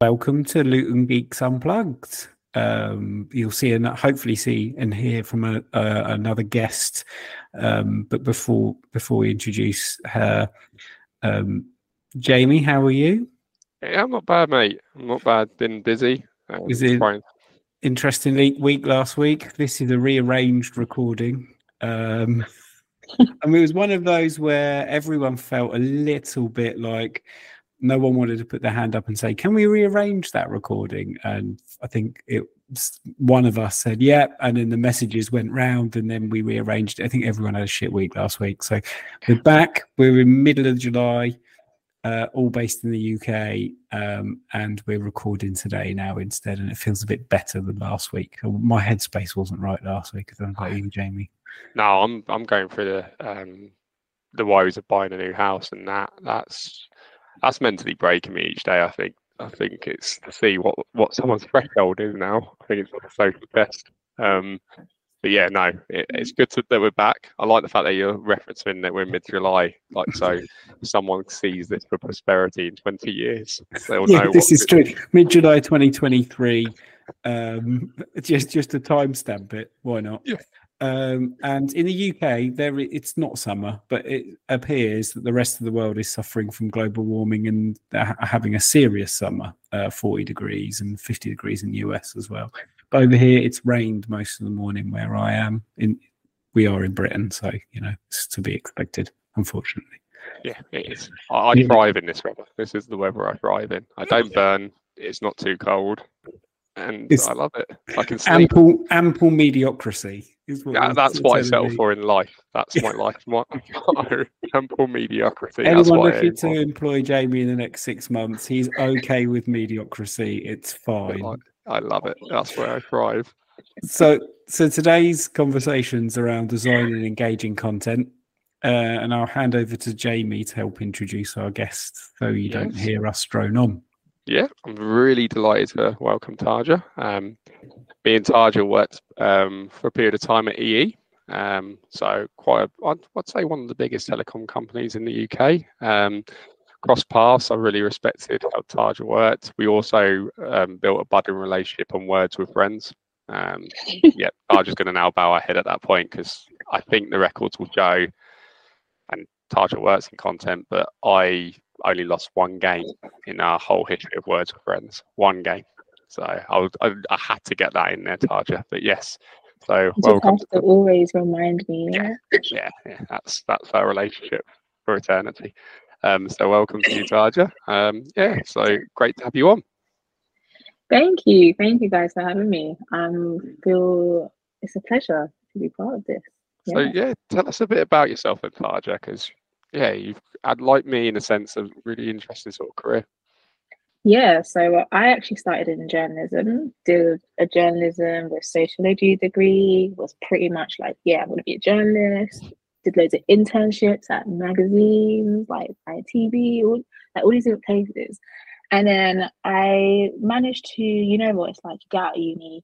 Welcome to Luton Geeks Unplugged. Um, you'll see and hopefully see and hear from a, uh, another guest. Um, but before before we introduce her, um, Jamie, how are you? Yeah, I'm not bad, mate. I'm not bad. Been busy. Um, Was it fine. interesting week last week? This is a rearranged recording. Um, I mean, it was one of those where everyone felt a little bit like no one wanted to put their hand up and say, "Can we rearrange that recording?" And I think it one of us said, "Yeah," and then the messages went round, and then we rearranged. It. I think everyone had a shit week last week, so we're back. We're in middle of July, uh, all based in the UK, um, and we're recording today now instead, and it feels a bit better than last week. My headspace wasn't right last week. I don't know about you, Jamie. No, I'm I'm going through the um, the woes of buying a new house, and that that's that's mentally breaking me each day. I think. I think it's to see what what someone's threshold is now. I think it's like a social test. Um, but yeah, no, it, it's good to, that we're back. I like the fact that you're referencing that we're mid July, like so someone sees this for prosperity in 20 years. They'll yeah, know this is true. Mid July 2023. Um, just just to timestamp it. Why not? Yeah. Um, and in the UK, there it's not summer, but it appears that the rest of the world is suffering from global warming and having a serious summer, uh, 40 degrees and 50 degrees in the US as well. But over here, it's rained most of the morning where I am. In we are in Britain, so you know it's to be expected, unfortunately. Yeah, it is. I, I thrive in this weather. This is the weather I thrive in. I don't burn. It's not too cold and it's I love it. I can sleep. ample ample mediocrity. Is what yeah, that's what I settle me. for in life. That's my life My ample mediocrity. Anyone looking to employ Jamie in the next six months, he's okay with mediocrity. It's fine. I, I love it. That's where I thrive. So, so today's conversations around designing and engaging content. Uh, and I'll hand over to Jamie to help introduce our guest so you yes. don't hear us drone on. Yeah, I'm really delighted to welcome Tajha. Um, me and Tajha worked um, for a period of time at EE. Um, so quite, a, I'd, I'd, say one of the biggest telecom companies in the UK. Um, cross paths, I really respected how Tajha worked. We also um, built a budding relationship on Words with Friends. Um, yeah, Tajha's going to now bow our head at that point because I think the records will show, and Tajha works in content, but I only lost one game in our whole history of Words with Friends. One game. So I, was, I, I had to get that in there, Tajha. But yes, so welcome. To always remind me. Yeah, yeah, yeah. That's that's our relationship for eternity. Um, so welcome to you, Tajha. Um, yeah, so great to have you on. Thank you, thank you guys for having me. Um, feel it's a pleasure to be part of this. Yeah. So yeah, tell us a bit about yourself and Tajha, because yeah, you've had like me in a sense of really interesting sort of career. Yeah, so I actually started in journalism, did a journalism with sociology degree, was pretty much like, yeah, I'm gonna be a journalist. Did loads of internships at magazines, like ITV, all like all these different places. And then I managed to, you know what it's like, get out of uni,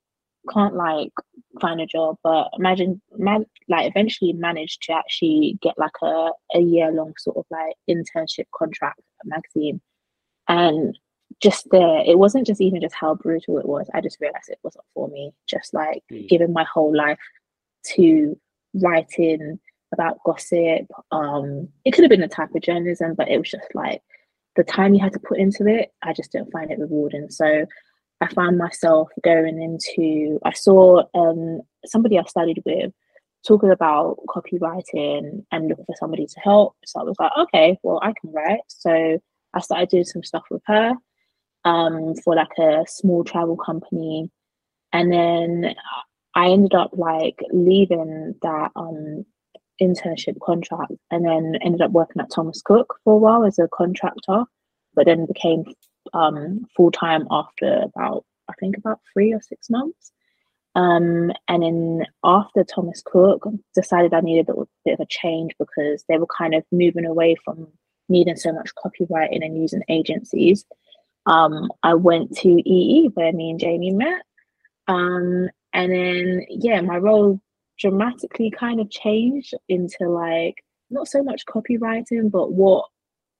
can't like find a job, but imagine, man, like eventually managed to actually get like a, a year long sort of like internship contract at magazine. And just there, it wasn't just even just how brutal it was. I just realized it wasn't for me. Just like mm. giving my whole life to writing about gossip. Um, it could have been a type of journalism, but it was just like the time you had to put into it, I just didn't find it rewarding. So I found myself going into, I saw um, somebody I studied with talking about copywriting and looking for somebody to help. So I was like, okay, well, I can write. So I started doing some stuff with her um, for like a small travel company. And then I ended up like leaving that um, internship contract and then ended up working at Thomas Cook for a while as a contractor, but then became um, full time after about I think about three or six months. Um, and then after Thomas Cook, decided I needed a bit of a change because they were kind of moving away from needing so much copywriting and using agencies. Um, I went to EE where me and Jamie met. Um, and then, yeah, my role dramatically kind of changed into like not so much copywriting, but what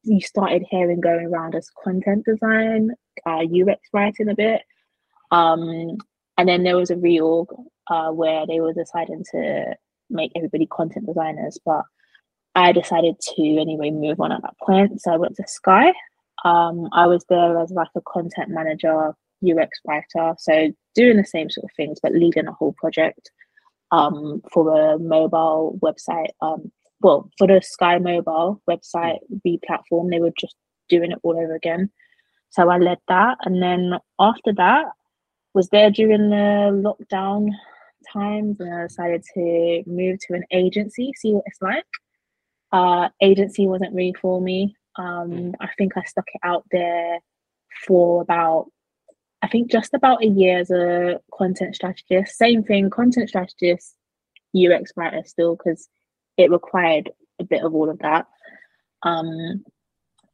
you started hearing going around as content design uh, UX writing a bit. Um, and then there was a reorg uh, where they were deciding to make everybody content designers, but I decided to anyway move on at that point. So I went to Sky. Um, I was there as like a content manager, UX writer, so doing the same sort of things, but leading a whole project um, for a mobile website. Um, well, for the Sky Mobile website re-platform, they were just doing it all over again. So I led that, and then after that, was there during the lockdown times, and I decided to move to an agency, see what it's like. Uh, agency wasn't really for me. Um, I think I stuck it out there for about, I think just about a year as a content strategist. Same thing, content strategist, UX writer still, because it required a bit of all of that. Um,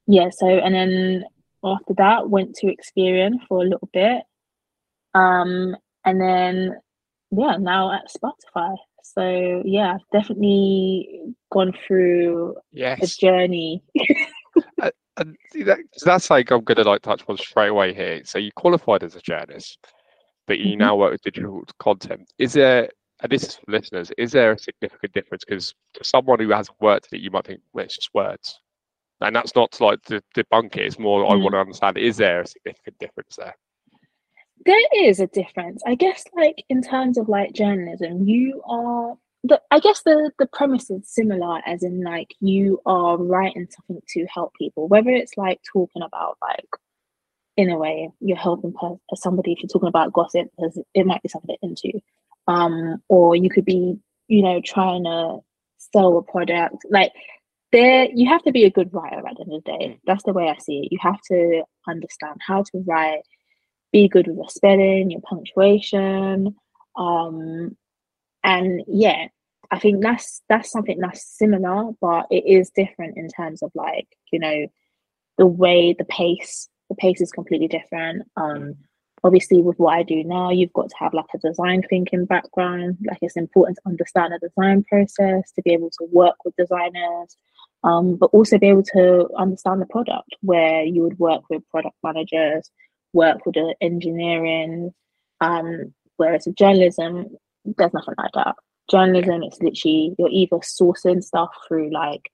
yeah, so and then after that, went to Experian for a little bit, um, and then yeah, now at Spotify. So yeah, I've definitely gone through yes. a journey. uh, and that, that's like I'm gonna like touch on straight away here. So you qualified as a journalist, but you mm-hmm. now work with digital content. Is there and this is for listeners, is there a significant difference? Because to someone who hasn't worked in it, you might think, well, it's just words. And that's not to like to debunk it, it's more mm. I want to understand is there a significant difference there? there is a difference i guess like in terms of like journalism you are the i guess the the premise is similar as in like you are writing something to help people whether it's like talking about like in a way you're helping per- somebody if you're talking about gossip because it might be something into um or you could be you know trying to sell a product like there you have to be a good writer at the end of the day mm. that's the way i see it you have to understand how to write be good with your spelling, your punctuation. Um, and yeah, I think that's that's something that's similar, but it is different in terms of like, you know, the way the pace, the pace is completely different. Um, obviously with what I do now, you've got to have like a design thinking background. Like it's important to understand the design process, to be able to work with designers, um, but also be able to understand the product where you would work with product managers, work with the engineering. Um, whereas with journalism, there's nothing like that. Journalism, it's literally you're either sourcing stuff through like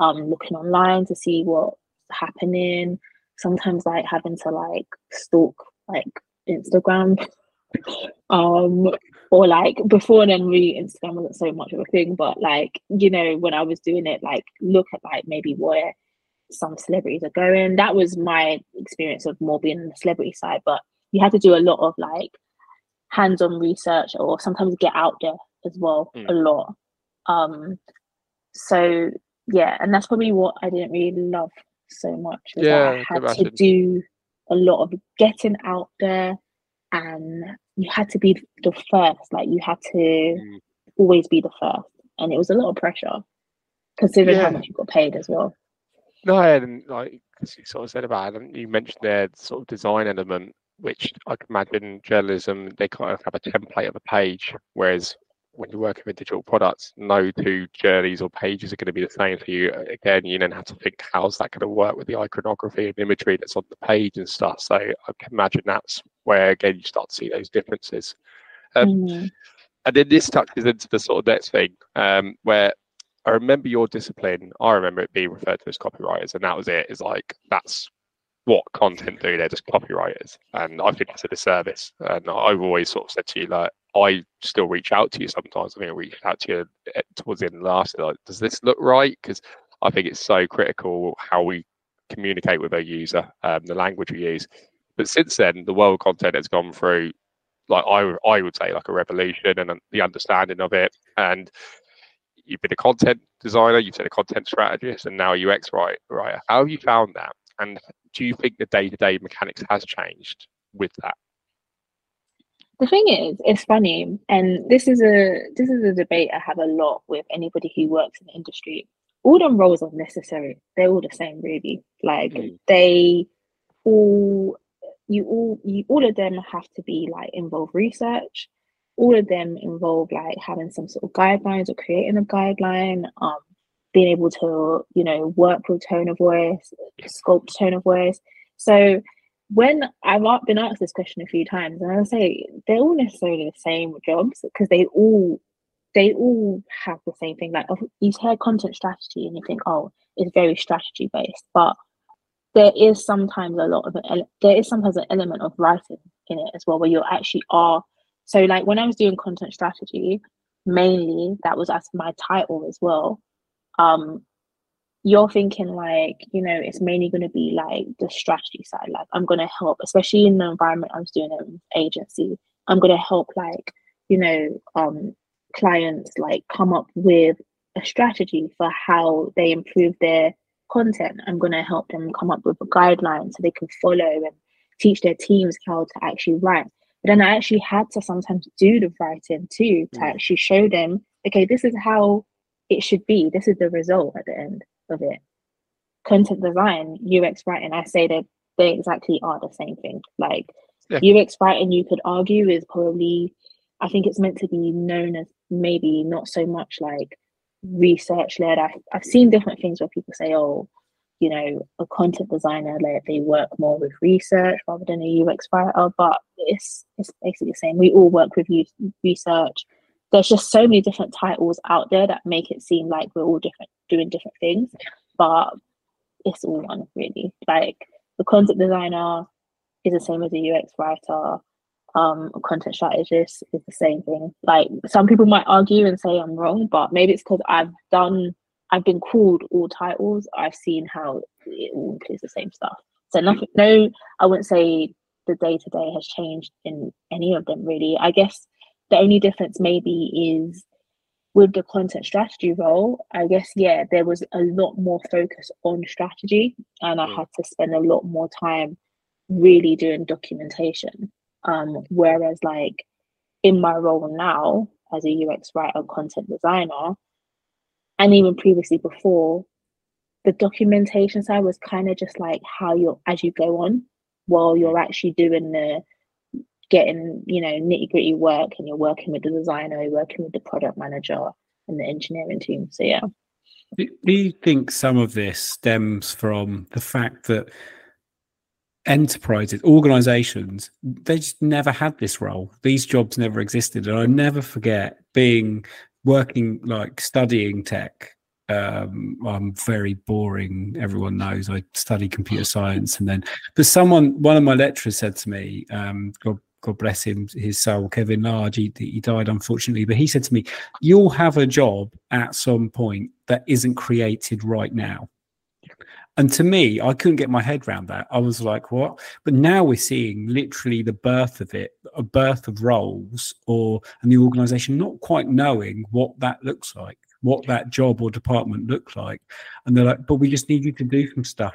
um looking online to see what's happening. Sometimes like having to like stalk like Instagram. um or like before then really Instagram wasn't so much of a thing, but like, you know, when I was doing it, like look at like maybe where some celebrities are going. That was my experience of more being on the celebrity side, but you had to do a lot of like hands-on research or sometimes get out there as well mm. a lot. Um so yeah, and that's probably what I didn't really love so much. Yeah, I had to do a lot of getting out there and you had to be the first, like you had to mm. always be the first. And it was a lot of pressure considering yeah. how much you got paid as well. No, and like you sort of said about it, you mentioned their sort of design element, which I can imagine journalism they kind of have a template of a page, whereas when you're working with digital products, no two journeys or pages are going to be the same for you. Again, you then have to think how's that going to work with the iconography and imagery that's on the page and stuff. So I can imagine that's where again you start to see those differences. Um, mm-hmm. And then this touches into the sort of next thing, um, where I remember your discipline. I remember it being referred to as copywriters, and that was it. Is like that's what content do. They're just copywriters, and I think it's a disservice. And I've always sort of said to you, like, I still reach out to you sometimes. I think I reached out to you eh, towards the end of last. Like, does this look right? Because I think it's so critical how we communicate with our user, um, the language we use. But since then, the world content has gone through, like I I would say, like a revolution and the understanding of it. And you've been a content designer, you've been a content strategist, and now a UX writer. How have you found that? And do you think the day-to-day mechanics has changed with that? The thing is, it's funny, and this is a this is a debate I have a lot with anybody who works in the industry. All them roles are necessary. They're all the same, really. Like mm. they all you all you all of them have to be like involve research all of them involve like having some sort of guidelines or creating a guideline, um, being able to, you know, work with tone of voice, sculpt tone of voice. So when I've been asked this question a few times, and I say they're all necessarily the same jobs because they all they all have the same thing. Like you hear content strategy, and you think, oh, it's very strategy based, but there is sometimes a lot of it. There is sometimes an element of writing in it as well, where you actually are. So, like when I was doing content strategy, mainly that was as my title as well. Um, you're thinking like, you know, it's mainly going to be like the strategy side. Like, I'm going to help, especially in the environment I was doing an agency. I'm going to help, like, you know, um, clients like come up with a strategy for how they improve their content. I'm going to help them come up with a guideline so they can follow and teach their teams how to actually write. But then I actually had to sometimes do the writing too to mm. actually show them, okay, this is how it should be. This is the result at the end of it. Content design, UX writing, I say that they exactly are the same thing. Like yeah. UX writing, you could argue is probably, I think it's meant to be known as maybe not so much like research led. I, I've seen different things where people say, oh, you know, a content designer, like they work more with research rather than a UX writer, but it's it's basically the same. We all work with research. There's just so many different titles out there that make it seem like we're all different, doing different things, but it's all one really. Like the content designer is the same as a UX writer um content strategist is the same thing. Like some people might argue and say i'm wrong but maybe it's because i've done i've been called all titles. I've seen how it all includes the same stuff. So nothing no i wouldn't say the day to day has changed in any of them really. I guess the only difference maybe is with the content strategy role i guess yeah there was a lot more focus on strategy and i had to spend a lot more time really doing documentation. Um, whereas like in my role now as a UX writer, content designer, and even previously before, the documentation side was kind of just like how you're as you go on while you're actually doing the getting, you know, nitty gritty work and you're working with the designer, you're working with the product manager and the engineering team. So yeah. Do you think some of this stems from the fact that enterprises, organizations, they just never had this role. These jobs never existed. And I never forget being working like studying tech. Um, I'm very boring. Everyone knows I study computer science. And then, but someone, one of my lecturers said to me, um, God, God bless him, his soul, Kevin Large, he, he died unfortunately, but he said to me, You'll have a job at some point that isn't created right now. And to me, I couldn't get my head around that. I was like, what? But now we're seeing literally the birth of it, a birth of roles or and the organization not quite knowing what that looks like, what that job or department looks like. And they're like, but we just need you to do some stuff.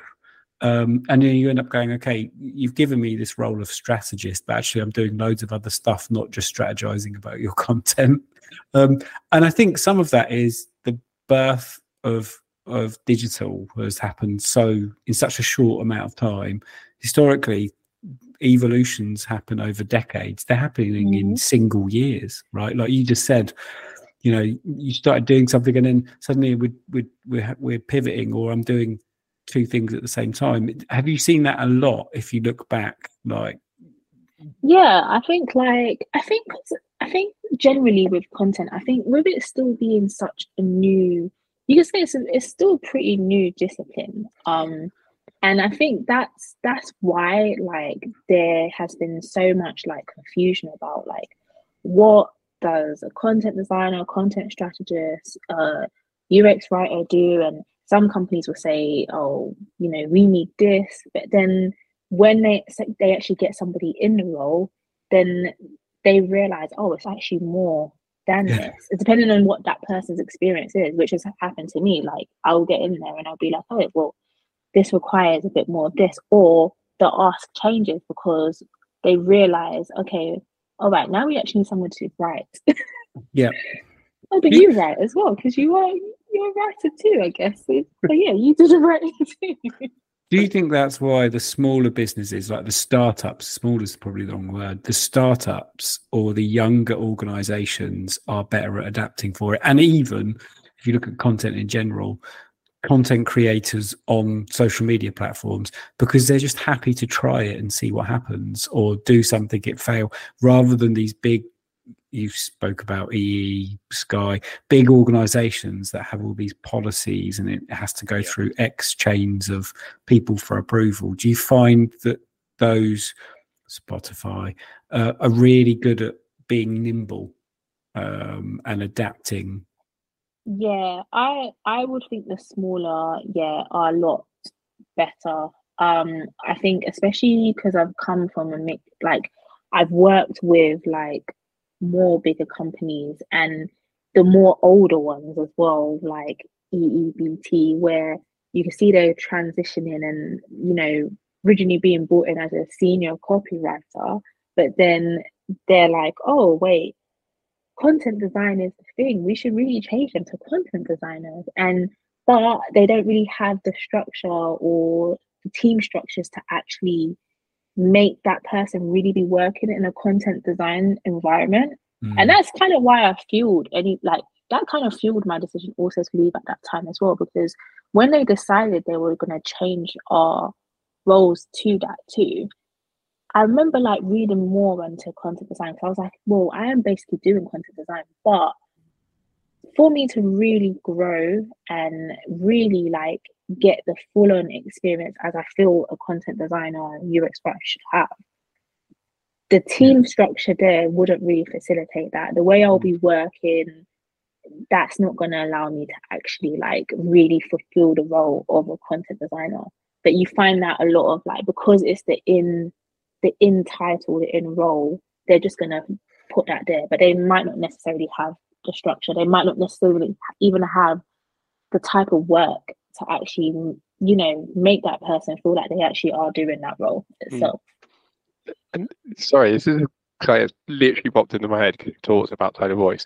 Um, and then you end up going, okay, you've given me this role of strategist, but actually I'm doing loads of other stuff, not just strategizing about your content. Um, and I think some of that is the birth of of digital has happened so in such a short amount of time. Historically, evolutions happen over decades. They're happening mm-hmm. in single years, right? Like you just said, you know, you started doing something and then suddenly we we we're, we're pivoting, or I'm doing two things at the same time. Have you seen that a lot? If you look back, like yeah, I think like I think I think generally with content, I think with it still being such a new you can say it's, it's still pretty new discipline um and i think that's that's why like there has been so much like confusion about like what does a content designer content strategist uh ux writer do and some companies will say oh you know we need this but then when they they actually get somebody in the role then they realize oh it's actually more than yeah. this. It's depending on what that person's experience is, which has happened to me. Like I'll get in there and I'll be like, oh, well, this requires a bit more of this, or the ask changes because they realize, okay, all right, now we actually need someone to write. yeah. oh, but you write as well because you are you're a writer too, I guess. So, yeah, you did a writing too. Do you think that's why the smaller businesses, like the startups, small is probably the wrong word, the startups or the younger organizations are better at adapting for it? And even if you look at content in general, content creators on social media platforms because they're just happy to try it and see what happens or do something it fail rather than these big you spoke about EE, Sky, big organizations that have all these policies and it has to go yeah. through X chains of people for approval. Do you find that those Spotify uh, are really good at being nimble um, and adapting yeah, I I would think the smaller, yeah, are a lot better. Um, I think especially because I've come from a mix, like I've worked with like more bigger companies and the more older ones as well, like EEBT, where you can see they're transitioning and you know originally being brought in as a senior copywriter, but then they're like, oh wait, content design is the thing. We should really change them to content designers. And but they don't really have the structure or the team structures to actually make that person really be working in a content design environment. Mm. And that's kind of why I fueled any like that kind of fueled my decision also to leave at that time as well. Because when they decided they were gonna change our roles to that too, I remember like reading more into content design because I was like, well, I am basically doing content design, but for me to really grow and really like get the full on experience as I feel a content designer UX writer should have, the team structure there wouldn't really facilitate that. The way I'll be working, that's not going to allow me to actually like really fulfill the role of a content designer. But you find that a lot of like because it's the in the in title, the in role, they're just going to put that there, but they might not necessarily have the structure. They might not necessarily even have the type of work to actually, you know, make that person feel like they actually are doing that role hmm. itself. Mm. And sorry, this is kind of literally popped into my head because you talked about tone of voice.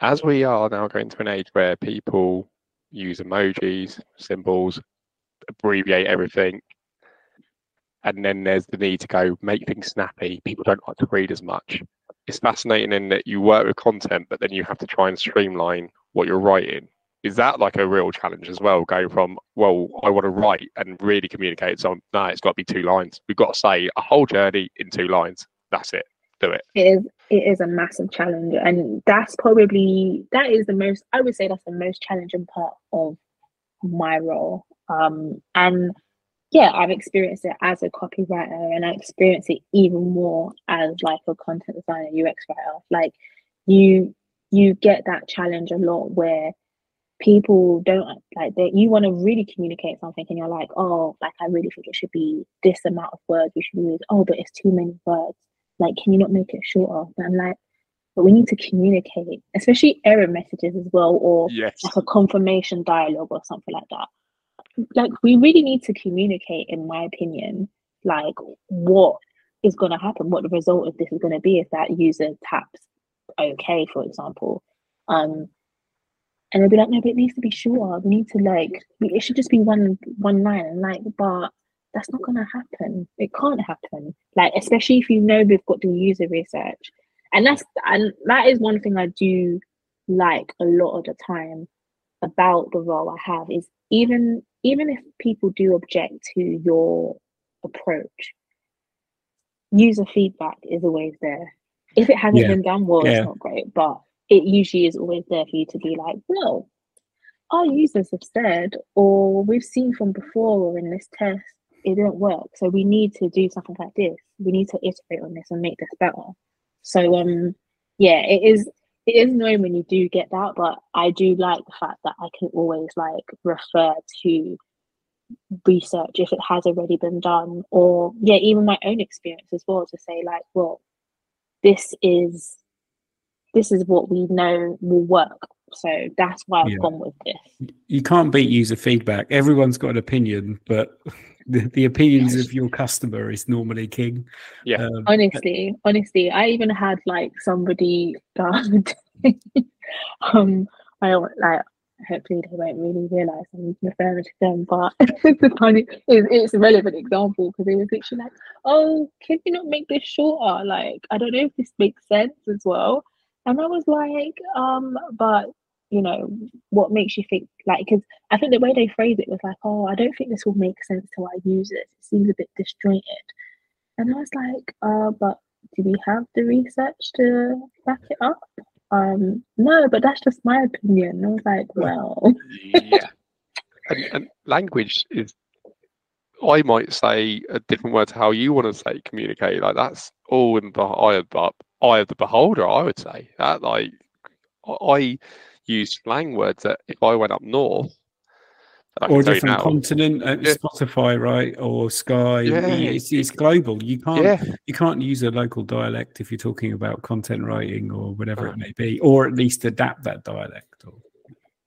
As we are now going to an age where people use emojis, symbols, abbreviate everything, and then there's the need to go make things snappy. People don't like to read as much. It's fascinating in that you work with content, but then you have to try and streamline what you're writing. Is that like a real challenge as well? Going from well, I want to write and really communicate. So no, it's got to be two lines. We've got to say a whole journey in two lines. That's it. Do it. It is. It is a massive challenge, and that's probably that is the most. I would say that's the most challenging part of my role. Um, and yeah, I've experienced it as a copywriter and I experience it even more as like a content designer, UX writer. Like you you get that challenge a lot where people don't like that you want to really communicate something and you're like, oh, like I really think it should be this amount of words. We should use, oh, but it's too many words. Like, can you not make it shorter? And I'm like, but we need to communicate, especially error messages as well, or yes. like a confirmation dialogue or something like that like we really need to communicate in my opinion like what is going to happen what the result of this is going to be if that user taps okay for example. Um and they'll be like no but it needs to be shorter we need to like it should just be one one line and like but that's not going to happen. It can't happen. Like especially if you know we've got the user research. And that's and that is one thing i do like a lot of the time about the role i have is even even if people do object to your approach, user feedback is always there. If it hasn't yeah. been done well, yeah. it's not great, but it usually is always there for you to be like, well, our users have said, or we've seen from before or in this test, it didn't work. So we need to do something like this. We need to iterate on this and make this better. So um yeah, it is it is annoying when you do get that, but I do like the fact that I can always like refer to research if it has already been done, or yeah, even my own experience as well to say like, well, this is this is what we know will work. So that's why I've yeah. gone with this. You can't beat user feedback. Everyone's got an opinion, but the, the opinions of your customer is normally king. Yeah. Um, honestly, honestly, I even had like somebody um I don't like hopefully they won't really realise I'm referring to them, but it's a funny it's, it's a relevant example because it was literally like, oh, can you not make this shorter? Like, I don't know if this makes sense as well. And I was like, um, but you know, what makes you think like because I think the way they phrased it was like, oh, I don't think this will make sense to our users. It seems a bit disjointed. And I was like, uh, but do we have the research to back it up? Um, no, but that's just my opinion. I was like, well, yeah. And, and language is, I might say a different word to how you want to say communicate. Like that's all in the eye of, the eye of the beholder. I would say that like I use slang words that if I went up north or a different continent, uh, yeah. Spotify, right, or Sky. Yeah. It's, it's global. You can't yeah. you can't use a local dialect if you're talking about content writing or whatever it may be, or at least adapt that dialect. Or...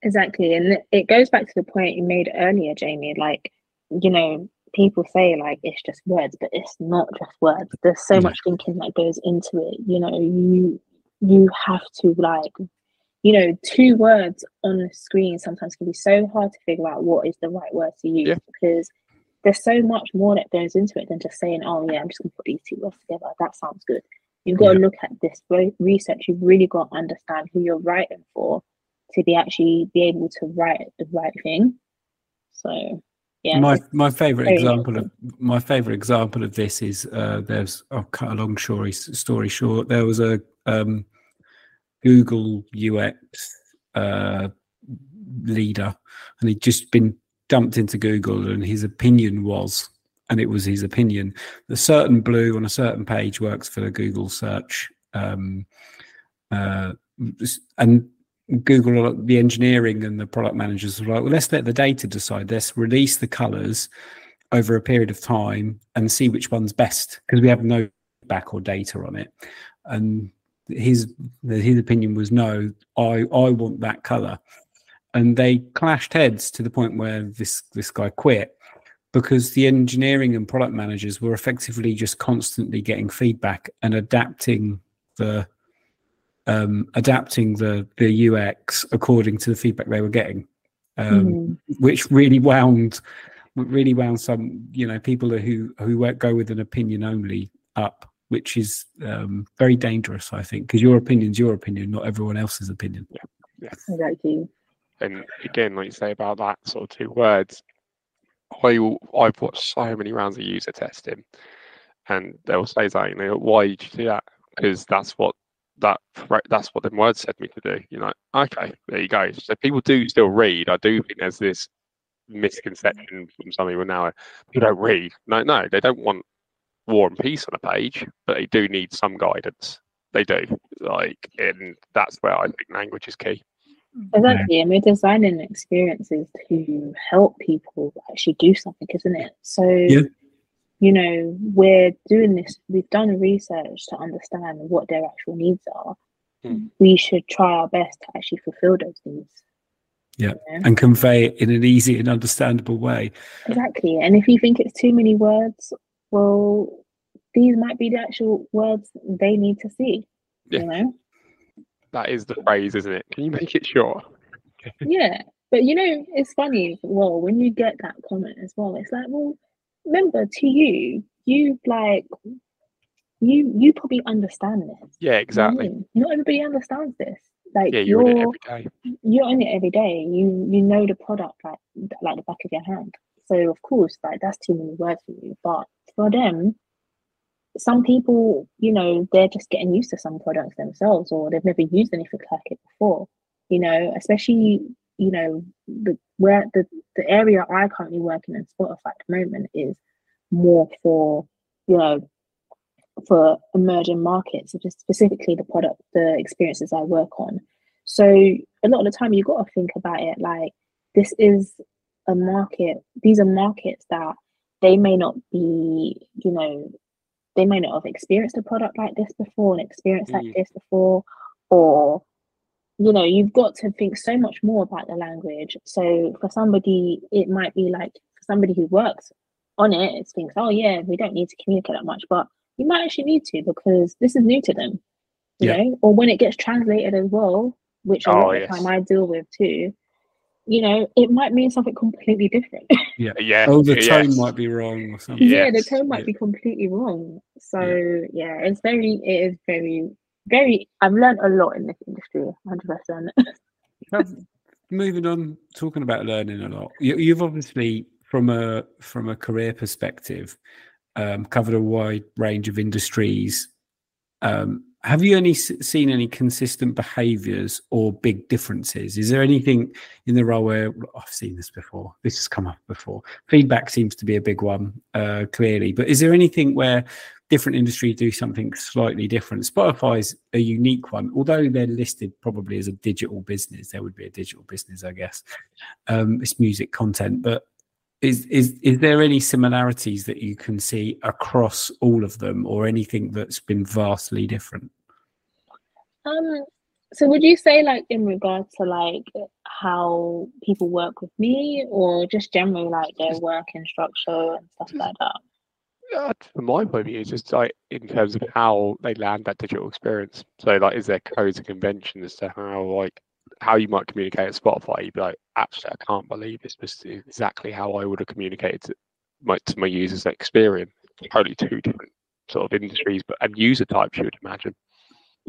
Exactly, and it goes back to the point you made earlier, Jamie. Like, you know, people say like it's just words, but it's not just words. There's so much thinking that goes into it. You know, you you have to like you know, two words on the screen sometimes can be so hard to figure out what is the right word to use yeah. because there's so much more that goes into it than just saying, oh, yeah, I'm just going to put these two words together. That sounds good. You've got yeah. to look at this research. You've really got to understand who you're writing for to be actually be able to write the right thing. So, yeah. My my favorite example of my favorite example of this is uh, there's I'll cut a long story story short. There was a um, Google UX uh, leader, and he'd just been dumped into Google, and his opinion was, and it was his opinion, the certain blue on a certain page works for the Google search, um, uh, and Google, the engineering and the product managers were like, well, let's let the data decide. Let's release the colors over a period of time and see which one's best because we have no back or data on it. And his his opinion was no, I I want that color, and they clashed heads to the point where this this guy quit because the engineering and product managers were effectively just constantly getting feedback and adapting the um, adapting the the UX according to the feedback they were getting, um, mm. which really wound really wound some you know people who who go with an opinion only up which is um, very dangerous, I think, because your opinion's your opinion, not everyone else's opinion. Yeah. yeah. Exactly. And again, like you say about that sort of two words, I I've watched so many rounds of user testing, and they'll say that you know why did you do that? Because that's what that that's what the word said me to do. You know, okay, there you go. So people do still read. I do think there's this misconception from some people now. People don't read. No, no, they don't want war and peace on a page, but they do need some guidance. They do. Like, and that's where I think language is key. Exactly. And we're designing experiences to help people actually do something, isn't it? So, yeah. you know, we're doing this, we've done research to understand what their actual needs are. Hmm. We should try our best to actually fulfill those needs. Yeah. You know? And convey it in an easy and understandable way. Exactly. And if you think it's too many words well, these might be the actual words they need to see. Yeah. You know? That is the phrase, isn't it? Can you make it short? yeah. But you know, it's funny, well, when you get that comment as well, it's like, well, remember to you, you like you you probably understand this. Yeah, exactly. You know Not everybody understands this. Like yeah, you're, you're in it every day. You're in it every day. You you know the product like like the back of your hand. So of course, like that's too many words for you. But for them, some people, you know, they're just getting used to some products themselves, or they've never used anything like it before. You know, especially you know the where the the area I currently work in in Spotify at the moment is more for you know for emerging markets, just specifically the product, the experiences I work on. So a lot of the time you got to think about it like this is a market. These are markets that they may not be, you know, they may not have experienced a product like this before, an experience mm. like this before, or you know, you've got to think so much more about the language. So for somebody, it might be like for somebody who works on it, it thinks, oh yeah, we don't need to communicate that much, but you might actually need to because this is new to them. You yeah. know, or when it gets translated as well, which a oh, lot of the time I deal with too, you know, it might mean something completely different. Yeah, yeah. Oh, the tone yes. might be wrong or something. Yeah, yes. the tone might yeah. be completely wrong. So yeah. yeah, it's very, it is very, very. I've learned a lot in this industry, hundred percent. moving on, talking about learning a lot. You, you've obviously, from a from a career perspective, um, covered a wide range of industries. Um, have you any seen any consistent behaviors or big differences? Is there anything in the role where I've seen this before? This has come up before. Feedback seems to be a big one, uh, clearly. But is there anything where different industries do something slightly different? Spotify's a unique one, although they're listed probably as a digital business. There would be a digital business, I guess. Um, it's music content, but is is is there any similarities that you can see across all of them or anything that's been vastly different um so would you say like in regard to like how people work with me or just generally like their working structure and stuff like that uh, from my point of view, it's just like in terms of how they land that digital experience. So, like, is there codes and conventions as to how like how you might communicate at Spotify, you'd be like, actually, I can't believe this was exactly how I would have communicated to my, to my users' experience. Totally two different sort of industries, but and user types, you would imagine.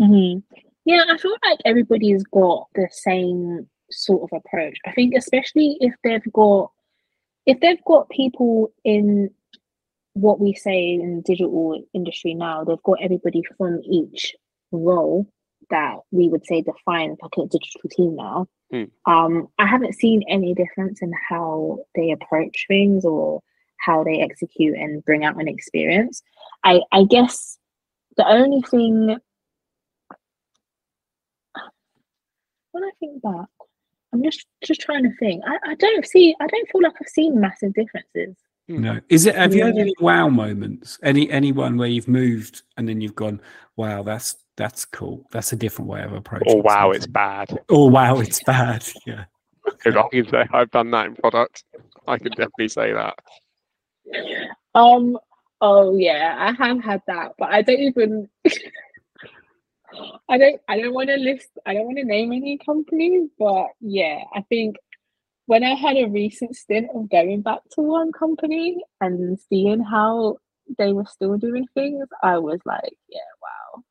Mm-hmm. Yeah, I feel like everybody's got the same sort of approach. I think, especially if they've got if they've got people in what we say in digital industry now, they've got everybody from each role that we would say define like a digital team now. Mm. Um, I haven't seen any difference in how they approach things or how they execute and bring out an experience. I, I guess the only thing when I think back, I'm just just trying to think. I, I don't see I don't feel like I've seen massive differences. No. Is it have you had any wow moments? Any anyone where you've moved and then you've gone, wow, that's that's cool. That's a different way of approaching. Oh wow, something. it's bad. Oh wow, it's bad. Yeah. Because I can say I've done that in product. I can definitely say that. Um. Oh yeah, I have had that, but I don't even. I don't. I don't want to list. I don't want to name any companies, but yeah, I think when I had a recent stint of going back to one company and seeing how they were still doing things, I was like, yeah, wow,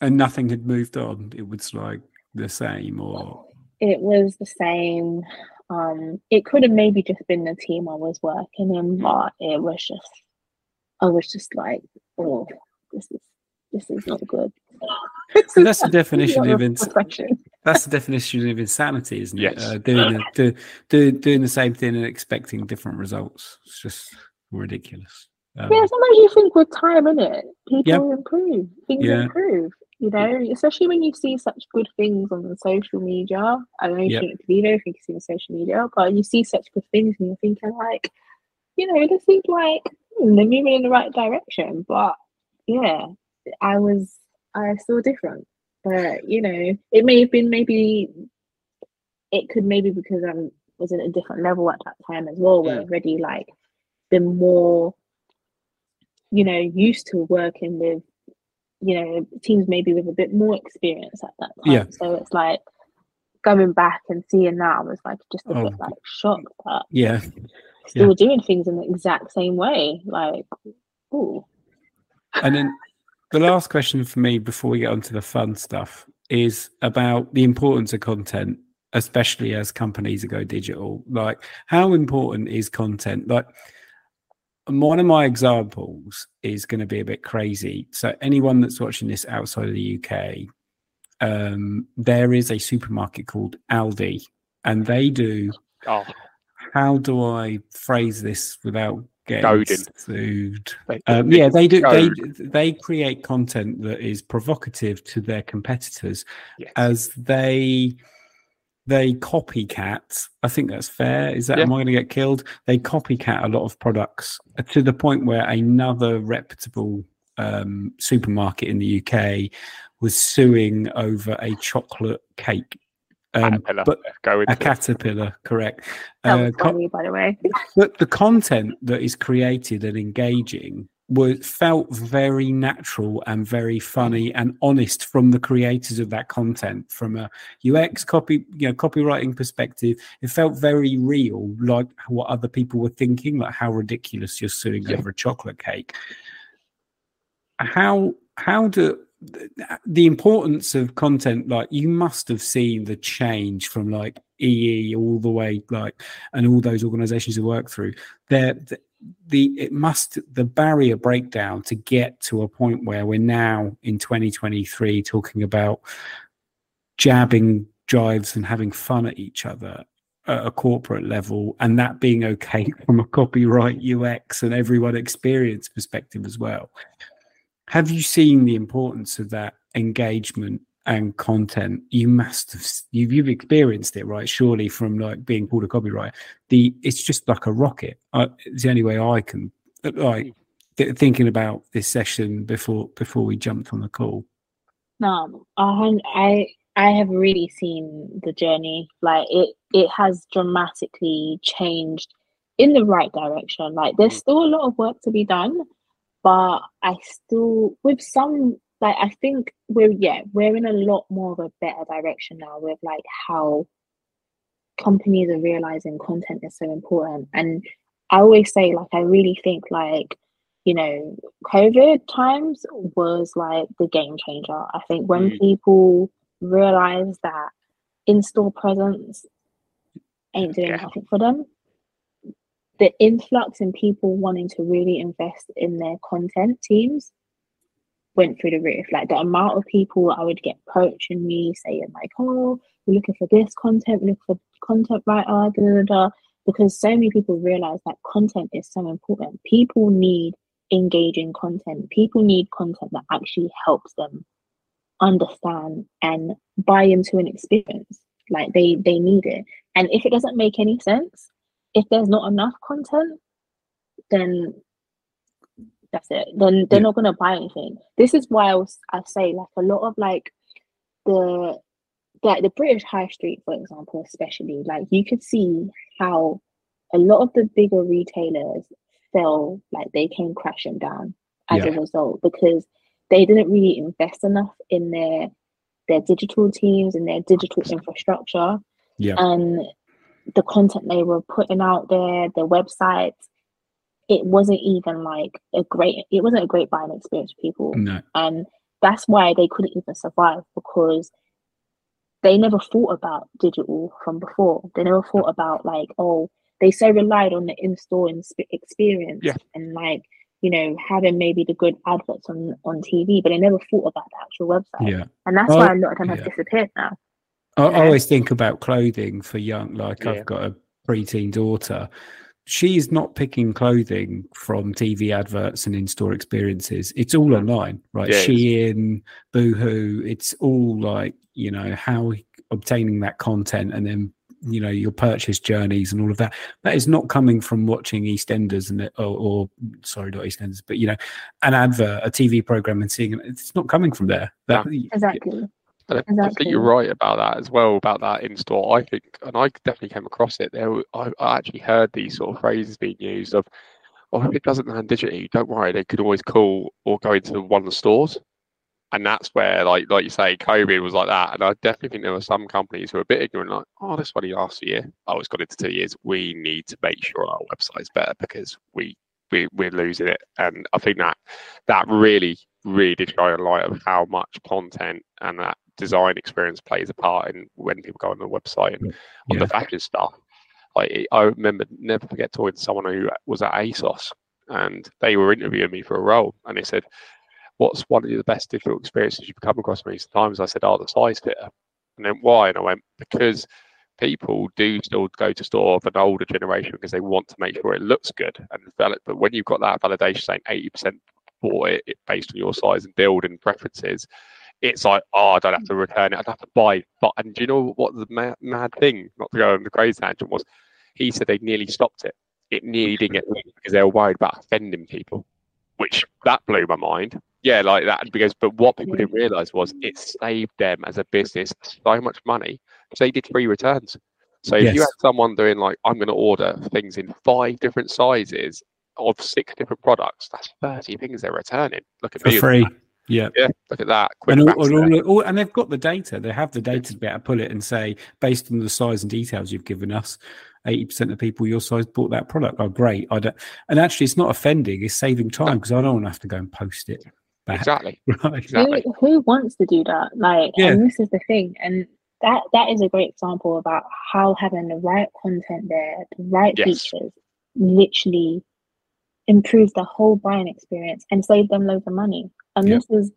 and nothing had moved on. It was like the same, or it was the same. Um, it could have maybe just been the team I was working in, but it was just, I was just like, oh, this is this is not good. so that's the definition of ins- that's the definition of insanity, isn't it? Yes. Uh, doing the, do, doing the same thing and expecting different results. It's just ridiculous. Um, yeah, sometimes you think with time in it, people yep. improve. Things yeah. improve. You know, especially when you see such good things on the social media. I don't know if yep. you think believe everything you see on social media, but you see such good things and you're thinking like, you know, this seems like hmm, they're moving in the right direction. But yeah, I was I saw different. But you know, it may have been maybe it could maybe because I was at a different level at that time as well, where I've already like been more you know, used to working with, you know, teams maybe with a bit more experience at that time. Yeah. So it's like going back and seeing that, I was like just a oh. bit like shocked that yeah, still yeah. doing things in the exact same way. Like, ooh. And then the last question for me before we get on to the fun stuff is about the importance of content especially as companies go digital like how important is content like one of my examples is going to be a bit crazy. So, anyone that's watching this outside of the UK, um, there is a supermarket called Aldi, and they do. Oh. How do I phrase this without getting sued? Um, yeah, they do. They they create content that is provocative to their competitors, yes. as they they copycat. I think that's fair. Is that yeah. am I going to get killed? They copycat a lot of products to the point where another reputable um, supermarket in the UK was suing over a chocolate cake. Um, but Go a caterpillar, correct? That was uh, funny, by the way. but the content that is created and engaging was felt very natural and very funny and honest from the creators of that content. From a ux copy you know copywriting perspective it felt very real like what other people were thinking like how ridiculous you're suing over a chocolate cake. How how do the importance of content like you must have seen the change from like ee all the way like and all those organizations you work through. There the, it must the barrier breakdown to get to a point where we're now in 2023 talking about jabbing drives and having fun at each other at a corporate level and that being okay from a copyright ux and everyone experience perspective as well. Have you seen the importance of that engagement and content you must have you've, you've experienced it right? Surely from like being called a copyright the it's just like a rocket. Uh, it's the only way i can like th- thinking about this session before before we jumped on the call. No i i have really seen the journey. Like it it has dramatically changed in the right direction. Like there's mm. still a lot of work to be done but I still with some like I think we're yeah we're in a lot more of a better direction now with like how companies are realizing content is so important and I always say like I really think like you know COVID times was like the game changer I think when mm. people realize that in-store presence ain't doing yeah. nothing for them the influx in people wanting to really invest in their content teams went through the roof. Like the amount of people I would get approaching me saying like, "Oh, we're looking for this content, we're looking for content writer, da, da, da, because so many people realize that content is so important. People need engaging content. People need content that actually helps them understand and buy into an experience. Like they they need it. And if it doesn't make any sense, if there's not enough content, then that's it. Then they're yeah. not gonna buy anything. This is why I was I say like a lot of like the like the British high street, for example, especially, like you could see how a lot of the bigger retailers fell like they came crashing down as yeah. a result because they didn't really invest enough in their their digital teams and their digital infrastructure. Yeah. And the content they were putting out there, their websites, it wasn't even like a great it wasn't a great buying experience for people. No. And that's why they couldn't even survive because they never thought about digital from before. They never thought about like, oh, they so relied on the in-store experience yeah. and like, you know, having maybe the good adverts on on TV, but they never thought about the actual website. Yeah. And that's oh, why a lot of them have disappeared now. I, I always think about clothing for young, like yeah. I've got a preteen daughter. She's not picking clothing from TV adverts and in-store experiences. It's all online, right? Yeah, Shein, Boohoo. It's all like you know how obtaining that content and then you know your purchase journeys and all of that that is not coming from watching eastenders and or, or, sorry not eastenders but you know an advert a tv program and seeing it it's not coming from there that, exactly and exactly. I think you're right about that as well, about that in store. I think, and I definitely came across it. There, I, I actually heard these sort of phrases being used of, "Oh, if it doesn't land digitally, don't worry, they could always call or go into one of the stores." And that's where, like, like you say, COVID was like that. And I definitely think there were some companies who were a bit ignorant, like, "Oh, this only last year. Oh, it's got into two years. We need to make sure our website's better because we we, we're losing it. And I think that that really, really did show a light of how much content and that design experience plays a part in when people go on the website and on the fashion stuff. Like I remember, never forget talking to someone who was at ASOS, and they were interviewing me for a role, and they said, "What's one of the best digital experiences you've come across recent times?" I said, "Oh, the size fitter." And then why? And I went because people do still go to store of an older generation because they want to make sure it looks good and develop. But when you've got that validation saying 80% bought it based on your size and build and preferences, it's like, oh, I don't have to mm. return it. I'd have to buy. But and do you know what the mad, mad thing, not to go on the crazy tangent, was? He said they nearly stopped it. It nearly didn't get because they were worried about offending people, which that blew my mind. Yeah, like that. Because, but what people didn't realize was it saved them as a business so much money. So they did free returns. So if yes. you had someone doing like, I'm going to order things in five different sizes of six different products, that's 30 things they're returning. Look at For me. free. Yeah. Yeah. Look at that. And, all, all, all, and, they've got the data. They have the data to be able to pull it and say, based on the size and details you've given us, 80% of people your size bought that product. Oh, great. I don't, and actually, it's not offending, it's saving time because I don't want to have to go and post it. back. Exactly. Right. Exactly. Who, who wants to do that? Like, Yeah. and this is the thing, and that that is a great example about how having the right content there, the right Yes. features, literally improves the whole buying experience and save them loads of money. And Yeah. this is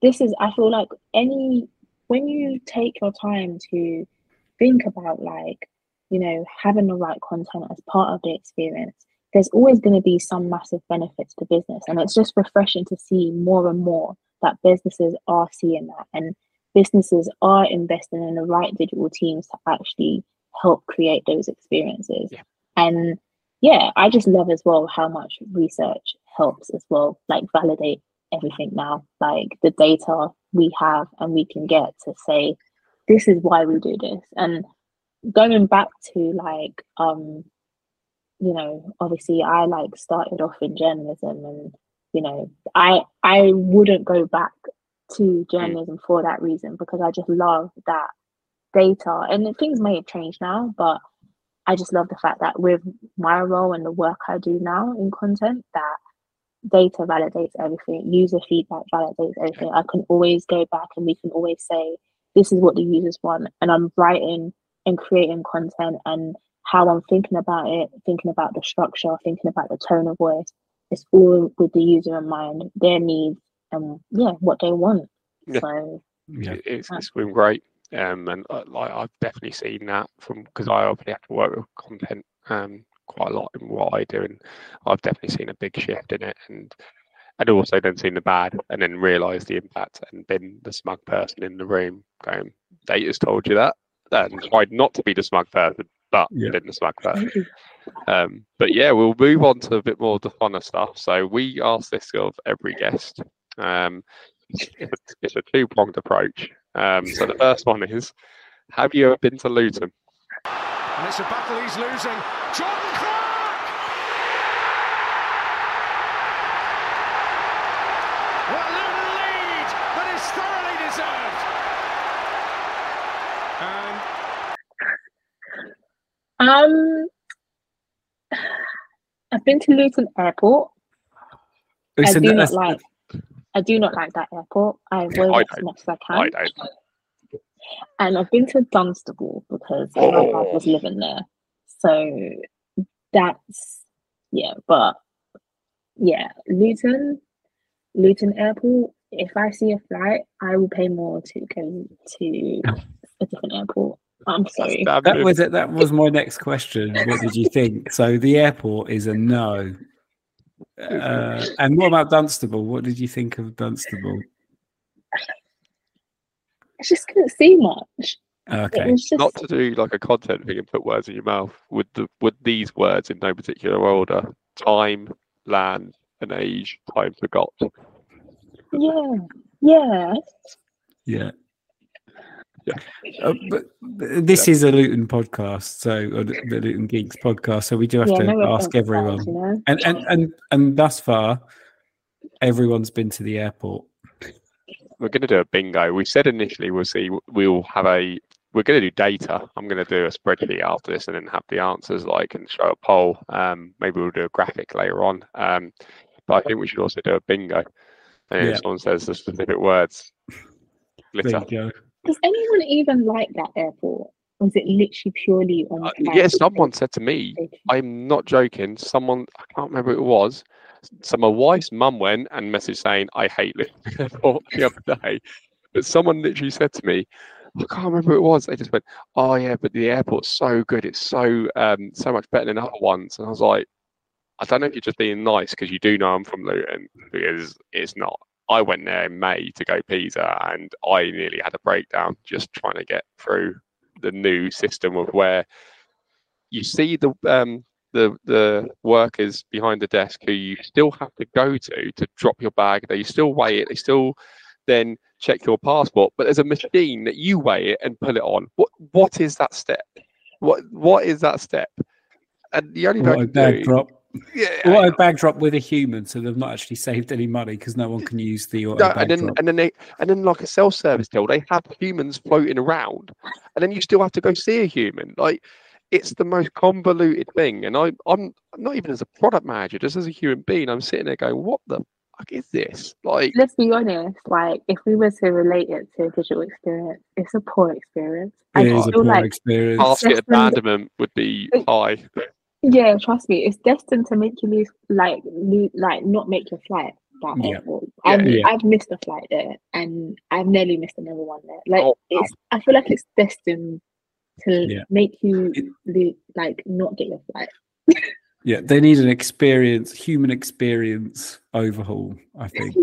this is I feel like any when you take your time to think about like you know having the right content as part of the experience there's always going to be some massive benefits to business and it's just refreshing to see more and more that businesses are seeing that and businesses are investing in the right digital teams to actually help create those experiences Yeah. and yeah i just love as well how much research helps as well like validate everything now like the data we have and we can get to say this is why we do this. And going back to like um you know obviously i like started off in journalism and you know i i wouldn't go back to journalism for that reason because i just love that data. And things may have changed now but i just love the fact that with my role and the work i do now in content that data validates everything user feedback validates everything i can always go back and we can always say this is what the users want and i'm writing and creating content and how i'm thinking about it thinking about the structure thinking about the tone of voice it's all with the user in mind their needs and yeah what they want Yeah. so Yeah. It's, it's been great. Um, and uh, like I've definitely seen that from because I obviously have to work with content um quite a lot in what I do, and I've definitely seen a big shift in it, and and also then seen the bad, and then realised the impact, and been the smug person in the room going, "Data's told you that," and tried not to be the smug person, but Yeah. been the smug person. Um, but yeah, we'll move on to a bit more of the funner stuff. So we ask this of every guest. Um, it's a, it's a two-pronged approach. Um, so the first one is, have you ever been to Luton? And it's a battle he's losing. Jordan Clark! What a Luton lead that is thoroughly deserved. And um i've been to luton airport i do not like i do not like that airport i avoid I it as much as i I can don't. and I've been to Dunstable because my oh. dad was Oh. living there. So that's yeah, but yeah, Luton, Luton Airport. If I see a flight, I will pay more to go to a different airport. I'm sorry. That was it. That was my next question. What did you think? So the airport is a no. Uh, and what about Dunstable? What did you think of Dunstable? I just couldn't see much. Okay. just not to do like a content thing and put words in your mouth. Would the would these words in no particular order: time, land, and age, time forgot. yeah, yeah. Yeah. Yeah. Uh, but th- this is a Luton podcast, so or the the Luton Geeks podcast. So we do have yeah, to no ask everyone. guys, you know? And and and and thus far, everyone's been to the airport. We're going to do a bingo. We said initially we'll see. We'll have a. We're going to do data. I'm going to do a spreadsheet after this and then have the answers like and show a poll. Um, maybe we'll do a graphic later on. Um, but I think we should also do a bingo. And Yeah. if someone says the specific words, glitter. you go. Does anyone even like that airport? Or is it literally purely on? Uh, yeah, someone said to me. I'm not joking. Someone I can't remember who it was. So my wife's mum went and messaged saying I hate Luton Airport the other day. But someone literally said to me, I can't remember who it was. They just went, "Oh yeah, but the airport's so good. It's so um so much better than other ones." And I was like, I don't know if you're just being nice because you do know I'm from Luton because it's not. I went there in May to go Pisa and I nearly had a breakdown just trying to get through the new system of where you see the um the the workers behind the desk who you still have to go to to drop your bag. They still weigh it. They still then check your passport. But there's a machine that you weigh it and put it on. What what is that step? What what is that step? And the only What a thing I bag drop. Yeah, What a bag drop with a human, so they've not actually saved any money because no one can use the auto No, and then drop. and then they and then like a self-service deal, they have humans floating around, and then you still have to go see a human. Like it's the most convoluted thing. And I I'm not even as a product manager, just as a human being, I'm sitting there going, what the fuck is this? Like, let's be honest. Like, if we were to relate it to a digital experience, it's a poor experience. I It is a feel poor like, experience. basket abandonment would be high. Yeah, trust me, it's destined to make you lose, like, lose, like not make your flight. That Yeah. airport. I've, Yeah. I've missed a flight there, and I've nearly missed another one there. Like, Oh, it's. Oh. I feel like it's destined to Yeah. make you It- like not get your flight. Yeah, they need an experience, human experience overhaul. I think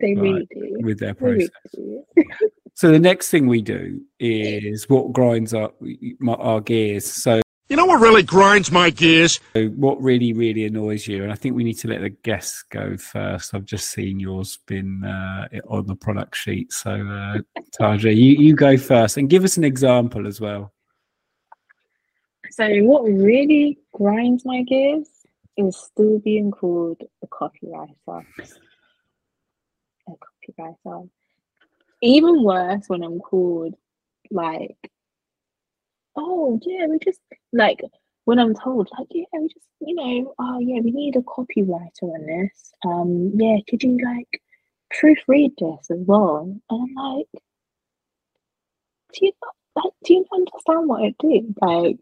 they Right. really do. with their They really process. So the next thing we do is what grinds up our gears. So You know what really grinds my gears? what really really annoys you, and I think we need to let the guests go first. I've just seen yours been uh, on the product sheet. So uh, Tajha, you you go first and give us an example as well. So what really grinds my gears is still being called a copywriter. A copywriter. Even worse when I'm called like, oh yeah, we just like when I'm told like yeah, we just you know, oh yeah, we need a copywriter on this. Um yeah, could you like proofread this as well? And I'm like, do you not like do you not understand what I do? Like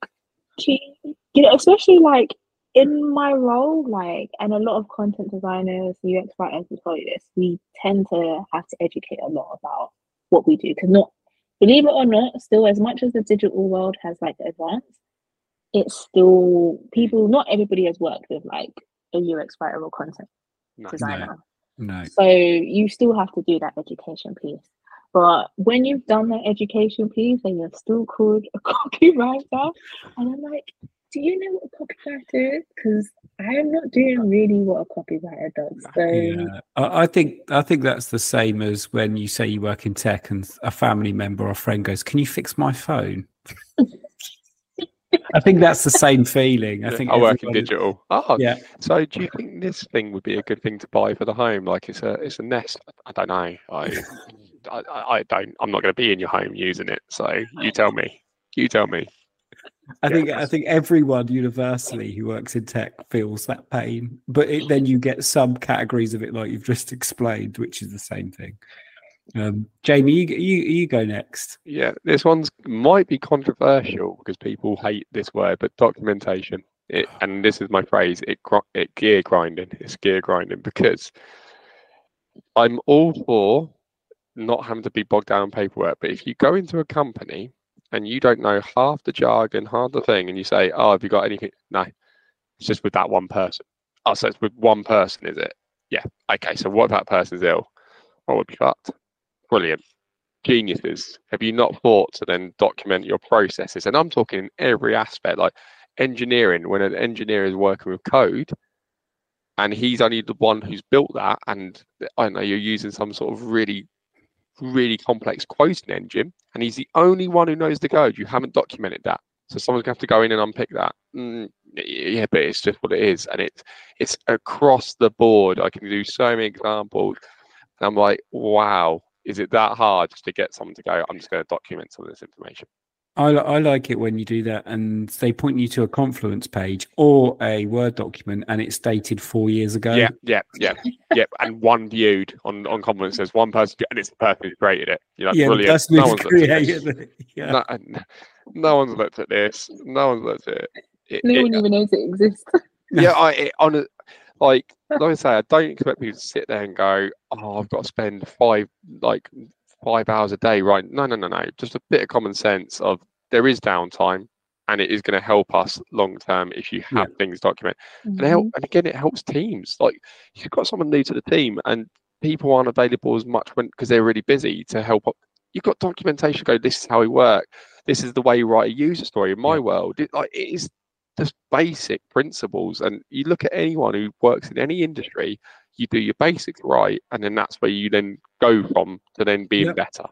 do you, you know, especially like in my role, like, and a lot of content designers, UX writers will tell you this, we tend to have to educate a lot about what we do. Because not, believe it or not, still as much as the digital world has like advanced, it's still people. Not everybody has worked with like a UX writer or content No. designer. No, So you still have to do that education piece. But when you've done that education piece and you're still called a copywriter, and I'm like, do you know what a copywriter is? Because I'm not doing really what a copywriter does. So yeah, I, I think I think that's the same as when you say you work in tech and a family member or friend goes, "Can you fix my phone?" I think that's the same feeling. I think I work in digital. Oh, Yeah, So do you think this thing would be a good thing to buy for the home? Like it's a it's a Nest. I don't know. I I, I I don't. I'm not going to be in your home using it. So you tell me. You tell me. I think I think everyone universally who works in tech feels that pain, but it, then you get some categories of it like you've just explained, which is the same thing. Um, Jamie, you, you you go next. Yeah, this one's might be controversial because people hate this word, but documentation. It, and this is my phrase. It it gear grinding. It's gear grinding because I'm all for not having to be bogged down in paperwork. But if you go into a company and you don't know half the jargon, half the thing, and you say, "Oh, have you got anything?" No, it's just with that one person. Oh, so it's with one person, is it? Yeah. Okay. So what if that person's ill? What would be fucked? Brilliant geniuses have you not thought to then document your processes and i'm talking in every aspect like engineering when an engineer is working with code and he's only the one who's built that and i don't know you're using some sort of really really complex quoting engine and he's the only one who knows the code. You haven't documented that. So someone's to have to go in and unpick that. Mm, yeah but it's just what it is and it's it's across the board. I can do so many examples and i'm like wow is it that hard to get someone to go i'm just going to document some of this information I, I like it when you do that and they point you to a Confluence page or a Word document and it's dated four years ago. yeah yeah yeah yeah and one viewed on on Confluence says one person and it's the person who created it you're like yeah, the brilliant no one's looked at this. created. Yeah. no, no one's looked at this no one's looked at it, it, no it- one uh, even knows it exists. yeah i it, on a, like like i say i don't expect people to sit there and go oh i've got to spend five like five hours a day right? No no no no. Just a bit of common sense of there is downtime and it is going to help us long term if you have things documented and help mm-hmm. and again it helps teams. Like you've got someone new to the team and people aren't available as much when because they're really busy to help up you've got documentation go this is how we work. This is the way you write a user story in my Yeah. world. It, like it is just basic principles. And you look at anyone who works in any industry you do your basics right and then that's where you then go from to then being Yep. better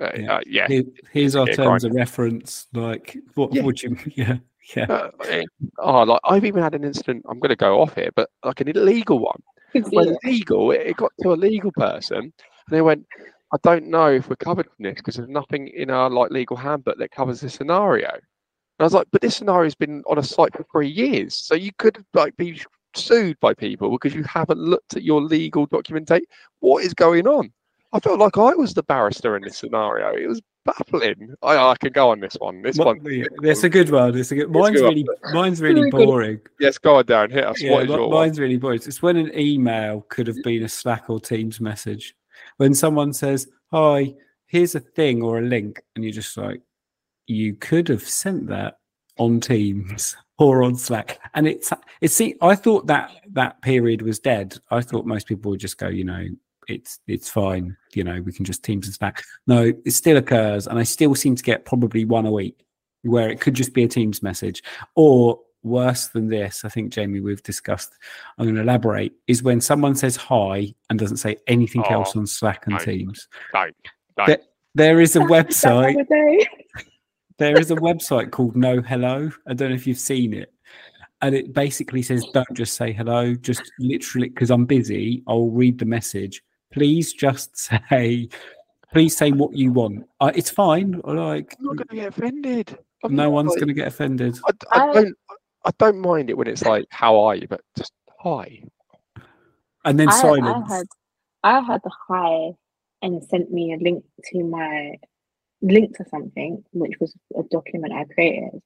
uh, Yeah. uh, yeah, Here- here's our Yeah, terms of reference. Like, what Yeah. would you? Yeah, yeah. Uh, oh, like I've even had an incident. I'm going to go off here, but like an illegal one. Well, legal, it, it got to a legal person, and they went, "I don't know if we're covered from this because there's nothing in our like legal handbook that covers this scenario." And I was like, "But this scenario's been on a site for three years, so you could like be sued by people because you haven't looked at your legal documentation. What is going on? I felt like I was the barrister in this scenario. It was baffling. I, I can go on this one. This one. That's a good one. It's a good. Mine's go up really, mine's really boring. Yes, go on, Darren. Hit us. Yeah, what is your one? mine's really boring. It's when an email could have been a Slack or Teams message. When someone says, "Hi, here's a thing or a link," and you're just like, "You could have sent that on Teams or on Slack," and it's it's. See, I thought that that period was dead. I thought most people would just go, you know, it's it's fine. You know, we can just Teams and Slack. No, it still occurs, and I still seem to get probably one a week where it could just be a Teams message or worse than this, I think, Jamie, we've discussed, I'm going to elaborate, is when someone says hi and doesn't say anything Oh, else on Slack and don't. Teams. Don't. Don't. There, there is a website, other day. There is a website called No Hello. I don't know if you've seen it. And it basically says, don't just say hello, just literally, because I'm busy, I'll read the message. Please just say, please say what you want. Uh, it's fine. Like, I'm not going to get offended. I'm no one's like- going to get offended. I, I I- don't. I don't mind it when it's like, "How are you?" But just hi. And then I, I silence. had I had the hi and sent me a link to my link to something, which was a document I created.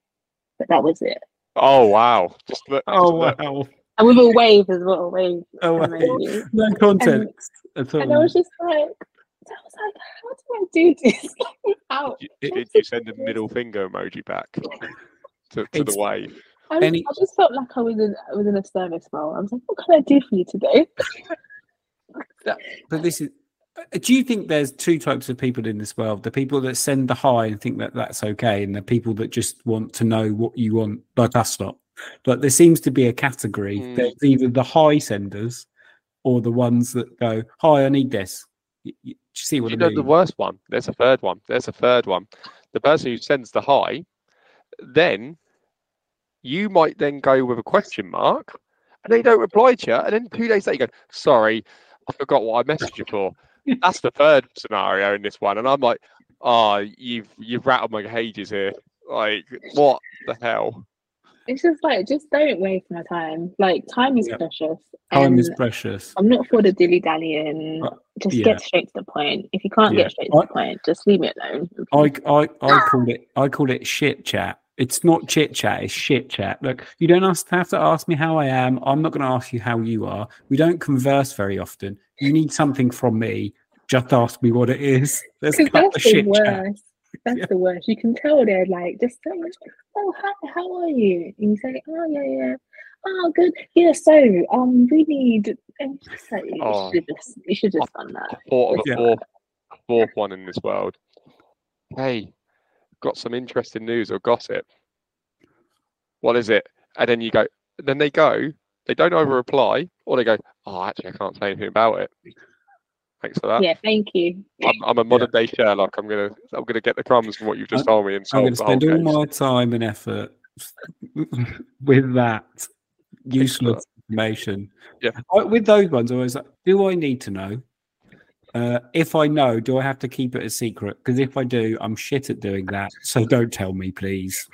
But that was it. Oh wow! Just look. Oh, just look. wow. And with a wave as well, a wave. Oh, wow. No context at all. And I was just like, I was like, how do I do this without? Did you, did you send a middle finger emoji back to, to the wave? I, Any- I just felt like I was in I was in a service role. I was like, what can I do for you today? but this is. Uh, Do you think there's two types of people in this world? The people that send the high and think that that's okay, and the people that just want to know what you want, like us lot. But there seems to be a category. Mm. There's either the high senders or the ones that go, "Hi, I need this." You, you, you see what you I know mean? the worst one? There's a third one. There's a third one. The person who sends the high then you might then go with a question mark, and they don't reply to you, and then two days later you go, "Sorry, I forgot what I messaged you for." That's the third scenario in this one, and I'm like, "Oh, you've you've rattled my cages here. Like, what the hell?" It's just like, just don't waste my time. Like, time is Yeah. precious. Time is precious. I'm not for the dilly dallying. Uh, Just yeah. get straight to the point. If you can't Yeah. get straight to I- the point, just leave me alone. I, I I call it I call it shit chat. It's not chit chat. It's shit chat. Look, you don't have to ask me how I am. I'm not going to ask you how you are. We don't converse very often. You need something from me. Just ask me what it is. Let's cut the that's the shit chat. worst. That's Yeah. the worst. You can tell they're like, just say, oh, hi, how are you? And you say, oh, yeah, yeah. Oh, good. Yeah, so um, we need. And just like, you Oh. should just, you should just done that. thought of a Yeah. fourth, fourth one in this world. Hey, got some interesting news or gossip. What is it? And then you go, then they go, they don't either reply or they go, oh, actually, I can't say anything about it. Thanks for that. Yeah, thank you. I'm, I'm a modern day Sherlock. I'm gonna, I'm gonna get the crumbs from what you've just told me and so I'm solve going to spend all my time and effort with that useless information. Yeah. I, with those ones, I was like, do I need to know? Uh, if I know, do I have to keep it a secret? Because if I do, I'm shit at doing that. So don't tell me, please.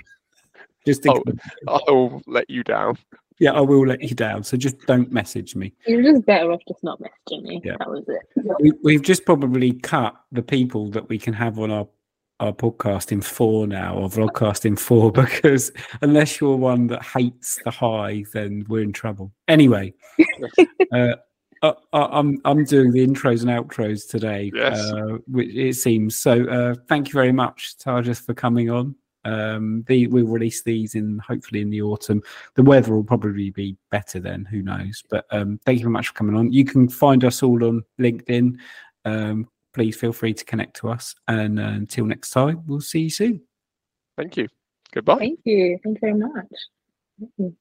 Just Oh, to, I'll let you down. yeah, I will let you down. So just don't message me. You're just better off just not messaging me. Yeah. That was it. We, we've just probably cut the people that we can have on our our podcast in four now, or vlogcast in four, because unless you're one that hates the high, then we're in trouble. Anyway, uh, I, I- I'm I'm doing the intros and outros today. Yes. Uh, which it seems so. Uh, thank you very much, Tarjas, for coming on. Um, the, we'll release these in hopefully in the autumn. The weather will probably be better then. Who knows? But um, thank you very much for coming on. You can find us all on LinkedIn. Um, please feel free to connect to us. And uh, until next time, we'll see you soon. Thank you. Goodbye. Thank you. Thank you very much. Thank you.